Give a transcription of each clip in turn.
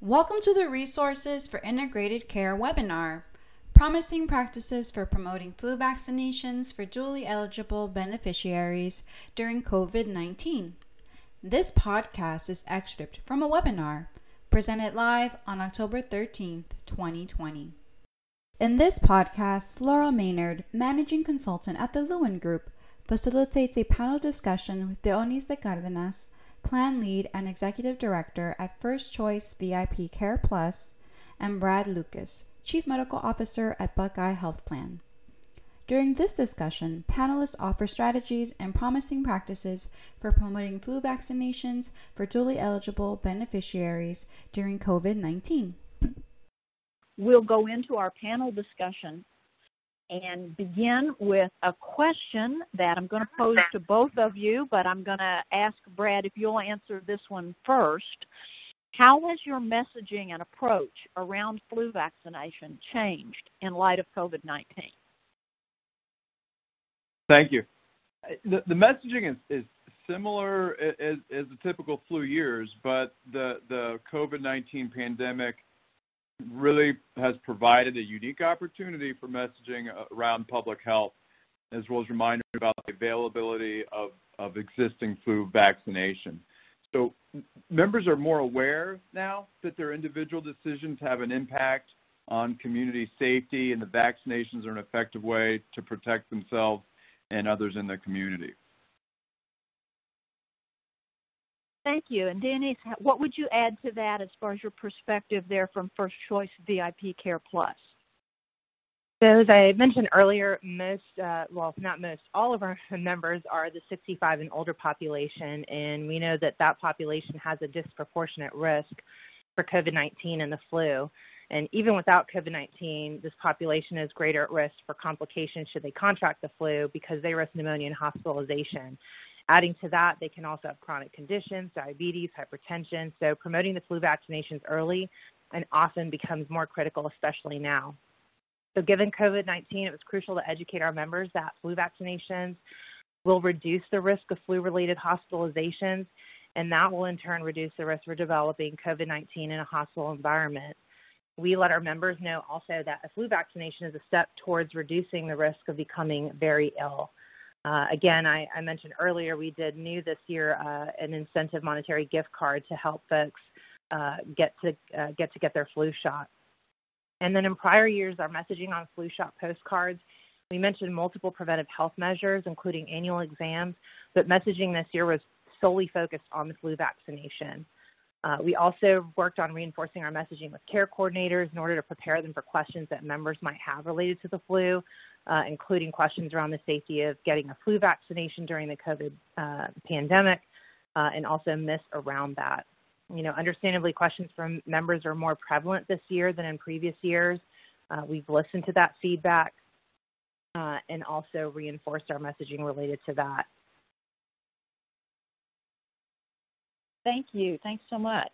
Welcome to the Resources for Integrated Care webinar, Promising Practices for Promoting Flu Vaccinations for Dually Eligible Beneficiaries During COVID 19. This podcast is excerpt from a webinar presented live on October 13th, 2020. In this podcast, Laura Maynard, managing consultant at the Lewin Group, facilitates a panel discussion with Denise de Cardenas Plan Lead and Executive Director at First Choice VIP Care Plus, and Brad Lucas, Chief Medical Officer at Buckeye Health Plan. During this discussion, panelists offer strategies and promising practices for promoting flu vaccinations for dually eligible beneficiaries during COVID 19. We'll go into our panel discussion and begin with a question that I'm going to pose to both of you, but I'm going to ask Brad if you'll answer this one first. How has your messaging and approach around flu vaccination changed in light of COVID 19? Thank you. The, the messaging is, is similar as, as the typical flu years, but the, the COVID 19 pandemic really has provided a unique opportunity for messaging around public health, as well as reminders about the availability of, of existing flu vaccination. So members are more aware now that their individual decisions have an impact on community safety and the vaccinations are an effective way to protect themselves and others in the community. Thank you. And Denise, what would you add to that as far as your perspective there from First Choice VIP Care Plus? So as I mentioned earlier, most, uh, well, not most, all of our members are the 65 and older population, and we know that that population has a disproportionate risk for COVID-19 and the flu. And even without COVID-19, this population is greater at risk for complications should they contract the flu because they risk pneumonia and hospitalization. Adding to that, they can also have chronic conditions, diabetes, hypertension. So promoting the flu vaccinations early and often becomes more critical, especially now. So given COVID-19, it was crucial to educate our members that flu vaccinations will reduce the risk of flu-related hospitalizations, and that will in turn reduce the risk for developing COVID-19 in a hospital environment. We let our members know also that a flu vaccination is a step towards reducing the risk of becoming very ill. Uh, again, I, I, mentioned earlier we did new this year uh, an incentive monetary gift card to help folks uh, get to uh, get to get their flu shot. And then in prior years, our messaging on flu shot postcards, we mentioned multiple preventive health measures, including annual exams, but messaging this year was solely focused on the flu vaccination. Uh, we also worked on reinforcing our messaging with care coordinators in order to prepare them for questions that members might have related to the flu, uh, including questions around the safety of getting a flu vaccination during the COVID uh, pandemic, uh, and also myths around that. You know, understandably, questions from members are more prevalent this year than in previous years. Uh, we've listened to that feedback uh, and also reinforced our messaging related to that. Thank you. Thanks so much.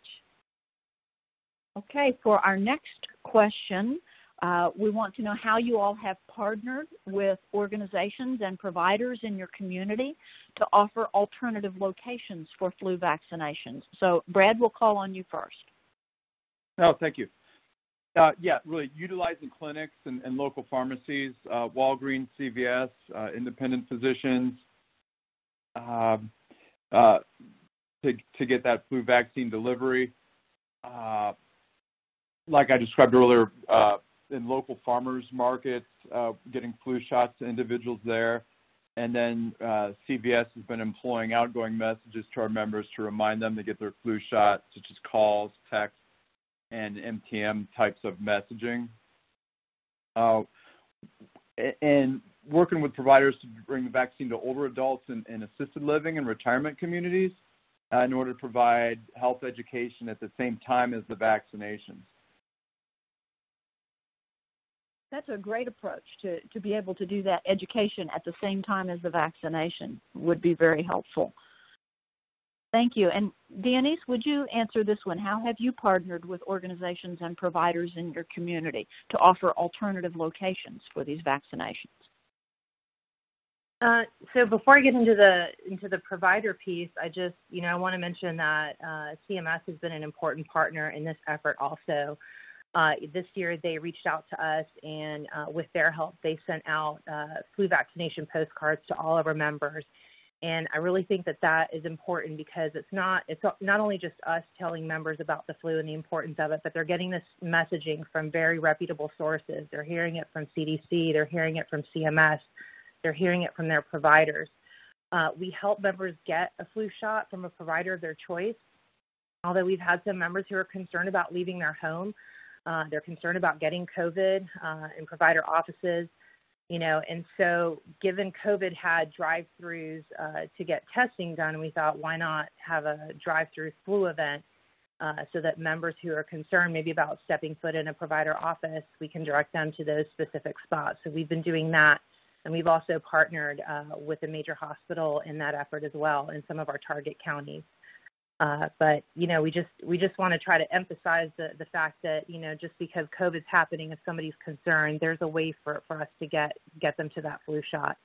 Okay, for our next question, uh, we want to know how you all have partnered with organizations and providers in your community to offer alternative locations for flu vaccinations. So, Brad, we'll call on you first. Oh, thank you. Uh, yeah, really utilizing clinics and, and local pharmacies, uh, Walgreens, CVS, uh, independent physicians, um, uh, to, to get that flu vaccine delivery. Uh, like I described earlier, in local farmers markets, uh, getting flu shots to individuals there. And then uh, CVS has been employing outgoing messages to our members to remind them to get their flu shot, such as calls, texts, and MTM types of messaging. Uh, and working with providers to bring the vaccine to older adults in, in assisted living and retirement communities uh, Uh, in order to provide health education at the same time as the vaccinations that's a great approach to, to be able to do that education at the same time as the vaccination would be very helpful. Thank you. And Denise, would you answer this one? How have you partnered with organizations and providers in your community to offer alternative locations for these vaccinations? Uh, so before I get into the into the provider piece, I just you know I want to mention that uh, CMS has been an important partner in this effort. Also, uh, this year they reached out to us, and uh, with their help, they sent out uh, flu vaccination postcards to all of our members. And I really think that that is important because it's not it's not only just us telling members about the flu and the importance of it, but they're getting this messaging from very reputable sources. They're hearing it from CDC, they're hearing it from CMS they're hearing it from their providers. Uh, we help members get a flu shot from a provider of their choice. Although we've had some members who are concerned about leaving their home, uh, they're concerned about getting COVID uh, in provider offices, you know, and so given COVID had drive-throughs uh, to get testing done, we thought why not have a drive-through flu event uh, so that members who are concerned maybe about stepping foot in a provider office, we can direct them to those specific spots. So we've been doing that and we've also partnered uh, with a major hospital in that effort as well in some of our target counties. Uh, but you know, we just we just want to try to emphasize the the fact that you know just because COVID's happening, if somebody's concerned, there's a way for for us to get get them to that flu shot.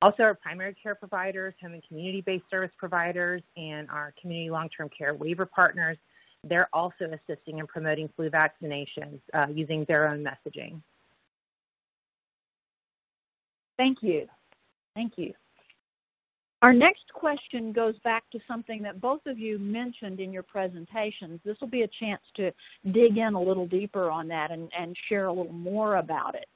Also, our primary care providers, home and community-based service providers, and our community long-term care waiver partners, they're also assisting in promoting flu vaccinations uh, using their own messaging. Thank you. Thank you. Our next question goes back to something that both of you mentioned in your presentations. This will be a chance to dig in a little deeper on that and, and share a little more about it.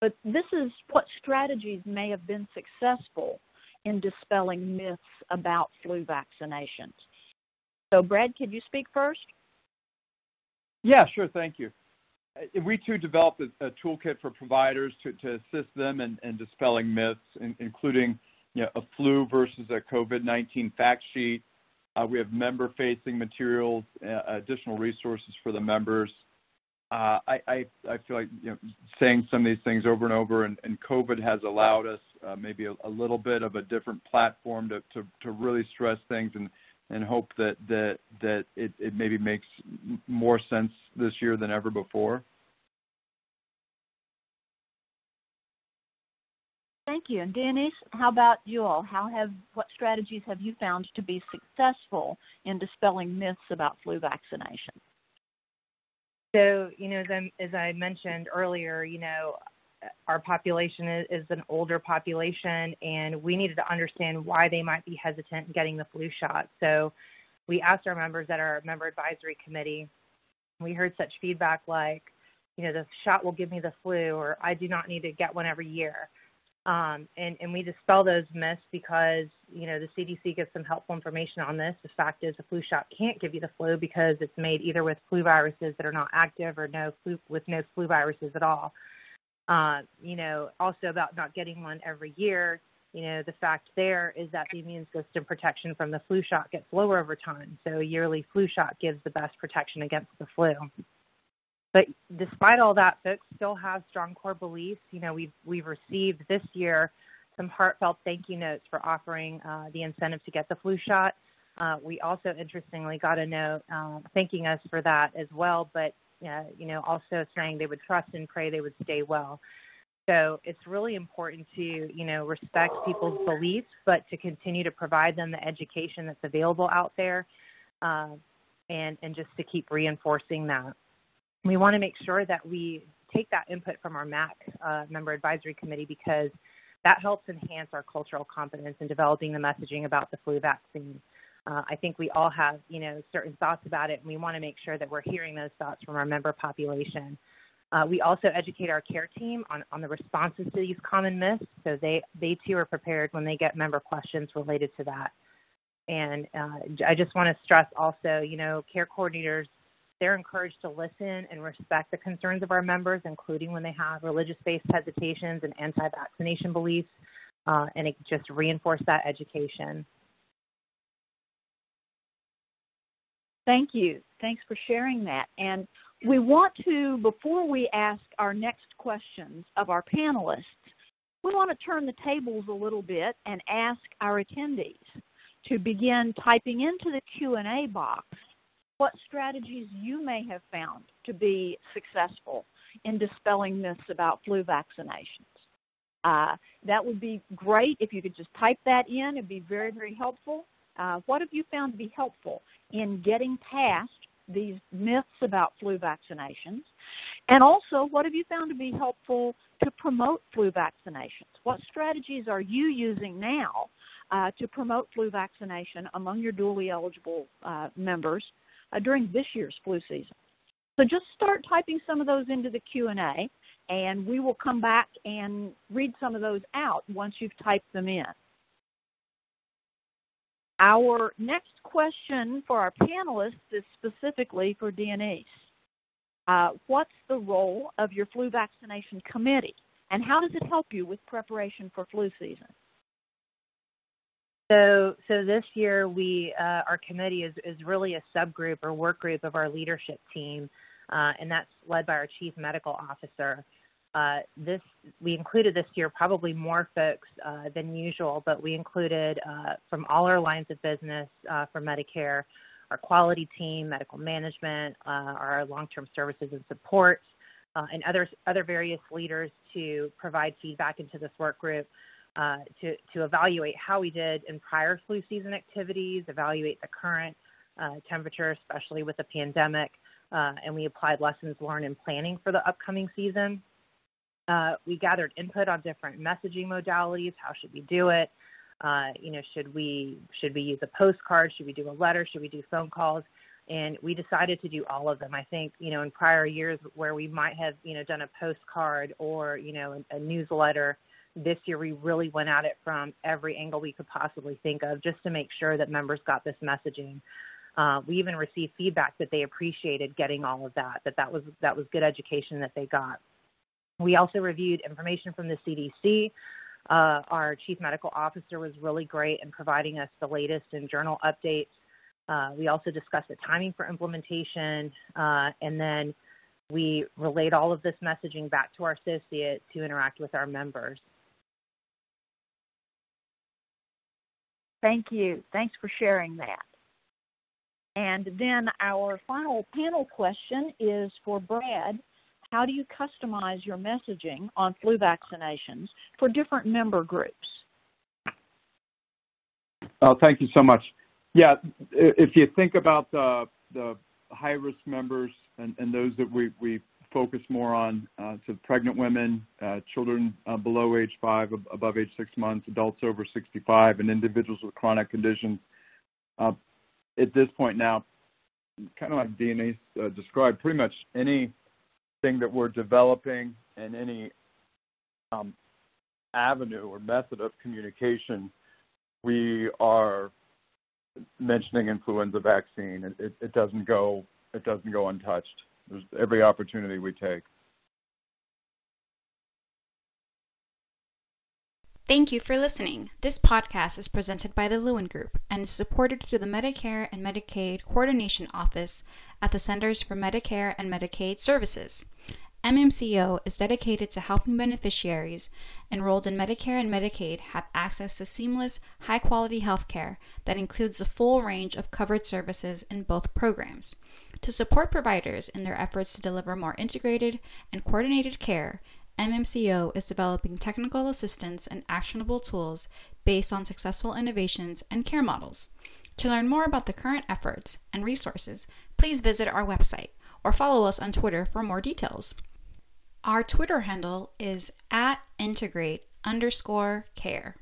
But this is what strategies may have been successful in dispelling myths about flu vaccinations. So, Brad, could you speak first? Yeah, sure. Thank you. Uh, we too developed a, a toolkit for providers to, to assist them in, in dispelling myths, in, including you know, a flu versus a COVID-19 fact sheet. Uh, we have member-facing materials, uh, additional resources for the members. Uh, I, I, I, feel like you know, saying some of these things over and over, and, and COVID has allowed us uh, maybe a, a, little bit of a different platform to, to, to really stress things and and hope that that that it, it maybe makes more sense this year than ever before. Thank you. And Denise, how about you all? How have what strategies have you found to be successful in dispelling myths about flu vaccination? So, you know, as I, as I mentioned earlier, you know, our population is, is, an older population, and we needed to understand why they might be hesitant in getting the flu shot. So we asked our members at our member advisory committee. We heard such feedback like, you know, the shot will give me the flu, or I do not need to get one every year. Um, and, and we dispel those myths because, you know, the CDC gives some helpful information on this. The fact is, a flu shot can't give you the flu because it's made either with flu viruses that are not active or no flu, with no flu viruses at all. Uh, you know, also about not getting one every year. You know, the fact there is that the immune system protection from the flu shot gets lower over time. So a yearly flu shot gives the best protection against the flu. But despite all that, folks still have strong core beliefs. You know, we've we've received this year some heartfelt thank you notes for offering uh, the incentive to get the flu shot. Uh, we also, interestingly, got a note uh, thanking us for that as well. But uh, you know, also saying they would trust and pray they would stay well. So it's really important to, you know, respect people's beliefs, but to continue to provide them the education that's available out there, uh, and and just to keep reinforcing that. We want to make sure that we take that input from our MAC uh, member advisory committee because that helps enhance our cultural competence in developing the messaging about the flu vaccine uh, I think we all have, you know, certain thoughts about it, and we want to make sure that we're hearing those thoughts from our member population. Uh, we also educate our care team on, on the responses to these common myths, so they, they too are prepared when they get member questions related to that. And uh, I just want to stress also, you know, care coordinators, they're encouraged to listen and respect the concerns of our members, including when they have religious-based hesitations and anti-vaccination beliefs, uh, and it just reinforce that education. Thank you. Thanks for sharing that. And we want to, before we ask our next questions of our panelists, we want to turn the tables a little bit and ask our attendees to begin typing into the Q&A box what strategies you may have found to be successful in dispelling myths about flu vaccinations. Uh, that would be great if you could just type that in. It'd be very, very helpful. Uh, what have you found to be helpful in getting past these myths about flu vaccinations? And also, what have you found to be helpful to promote flu vaccinations? What strategies are you using now uh, to promote flu vaccination among your dually eligible uh, members uh, during this year's flu season? So just start typing some of those into the Q&A, and we will come back and read some of those out once you've typed them in. Our next question for our panelists is specifically for Denise. Uh, what's the role of your flu vaccination committee, and how does it help you with preparation for flu season? So, so this year we uh, our committee is is really a subgroup or work group of our leadership team, uh, and that's led by our chief medical officer. Uh, this we included this year probably more folks uh, than usual, but we included uh, from all our lines of business uh, for Medicare, our quality team, medical management, uh, our long-term services and supports, uh, and other other various leaders to provide feedback into this work group. to, to evaluate how we did in prior flu season activities, evaluate the current temperature, especially with the pandemic, and we applied lessons learned in planning for the upcoming season. Uh, we gathered input on different messaging modalities. How should we do it? Uh, you know, should we should we use a postcard? Should we do a letter? Should we do phone calls? And we decided to do all of them. I think you know in prior years where we might have you know done a postcard or you know a, newsletter, this year we really went at it from every angle we could possibly think of, just to make sure that members got this messaging. Uh, we even received feedback that they appreciated getting all of that. That that was that was good education that they got. We also reviewed information from the CDC. Uh, our chief medical officer was really great in providing us the latest in journal updates. Uh, we also discussed the timing for implementation, uh, and then we relayed all of this messaging back to our associates to interact with our members. Thank you. Thanks for sharing that. And then our final panel question is for Brad how do you customize your messaging on flu vaccinations for different member groups? Oh, thank you so much. Yeah, if you think about the, the high risk members and, and those that we, we focus more on, uh, to pregnant women, uh, children uh, below age five, above age six months, adults over 65, and individuals with chronic conditions. Uh, at this point now, kind of like Denise uh, described, pretty much any thing that we're developing and any um, avenue or method of communication, we are mentioning influenza vaccine. It, it, it doesn't go it doesn't go untouched. There's every opportunity we take. Thank you for listening. This podcast is presented by the Lewin Group and is supported through the Medicare and Medicaid Coordination Office at the Centers for Medicare and Medicaid Services. MMCO is dedicated to helping beneficiaries enrolled in Medicare and Medicaid have access to seamless, high quality health care that includes the full range of covered services in both programs. To support providers in their efforts to deliver more integrated and coordinated care, MMCO is developing technical assistance and actionable tools based on successful innovations and care models. To learn more about the current efforts and resources, please visit our website or follow us on Twitter for more details. Our Twitter handle is at integrate underscore care.